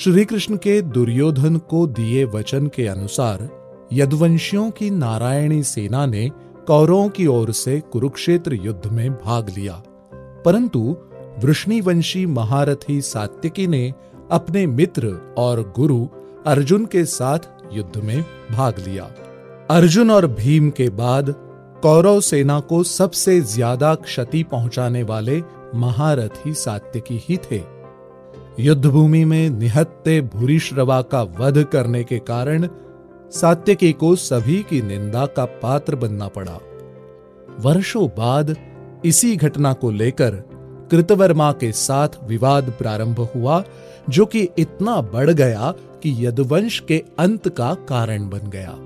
श्री कृष्ण के दुर्योधन को दिए वचन के अनुसार यदुवंशियों की नारायणी सेना ने कौरवों की ओर से कुरुक्षेत्र युद्ध में भाग लिया। परंतु वृष्णिवंशी महारथी सात्यकी ने अपने मित्र और गुरु अर्जुन के साथ युद्ध में भाग लिया। अर्जुन और भीम के बाद कौरव सेना को सबसे ज़्यादा क्षति पहुँचाने वाले महारथी सात्यकी ही थे। युद्ध भूमि में निहत्ते भूरिश्रवा का वध करने के कारण सात्यकी को सभी की निंदा का पात्र बनना पड़ा। वर्षों बाद इसी घटना को लेकर कृतवर्मा के साथ विवाद प्रारंभ हुआ, जो कि इतना बढ़ गया कि यदुवंश के अंत का कारण बन गया।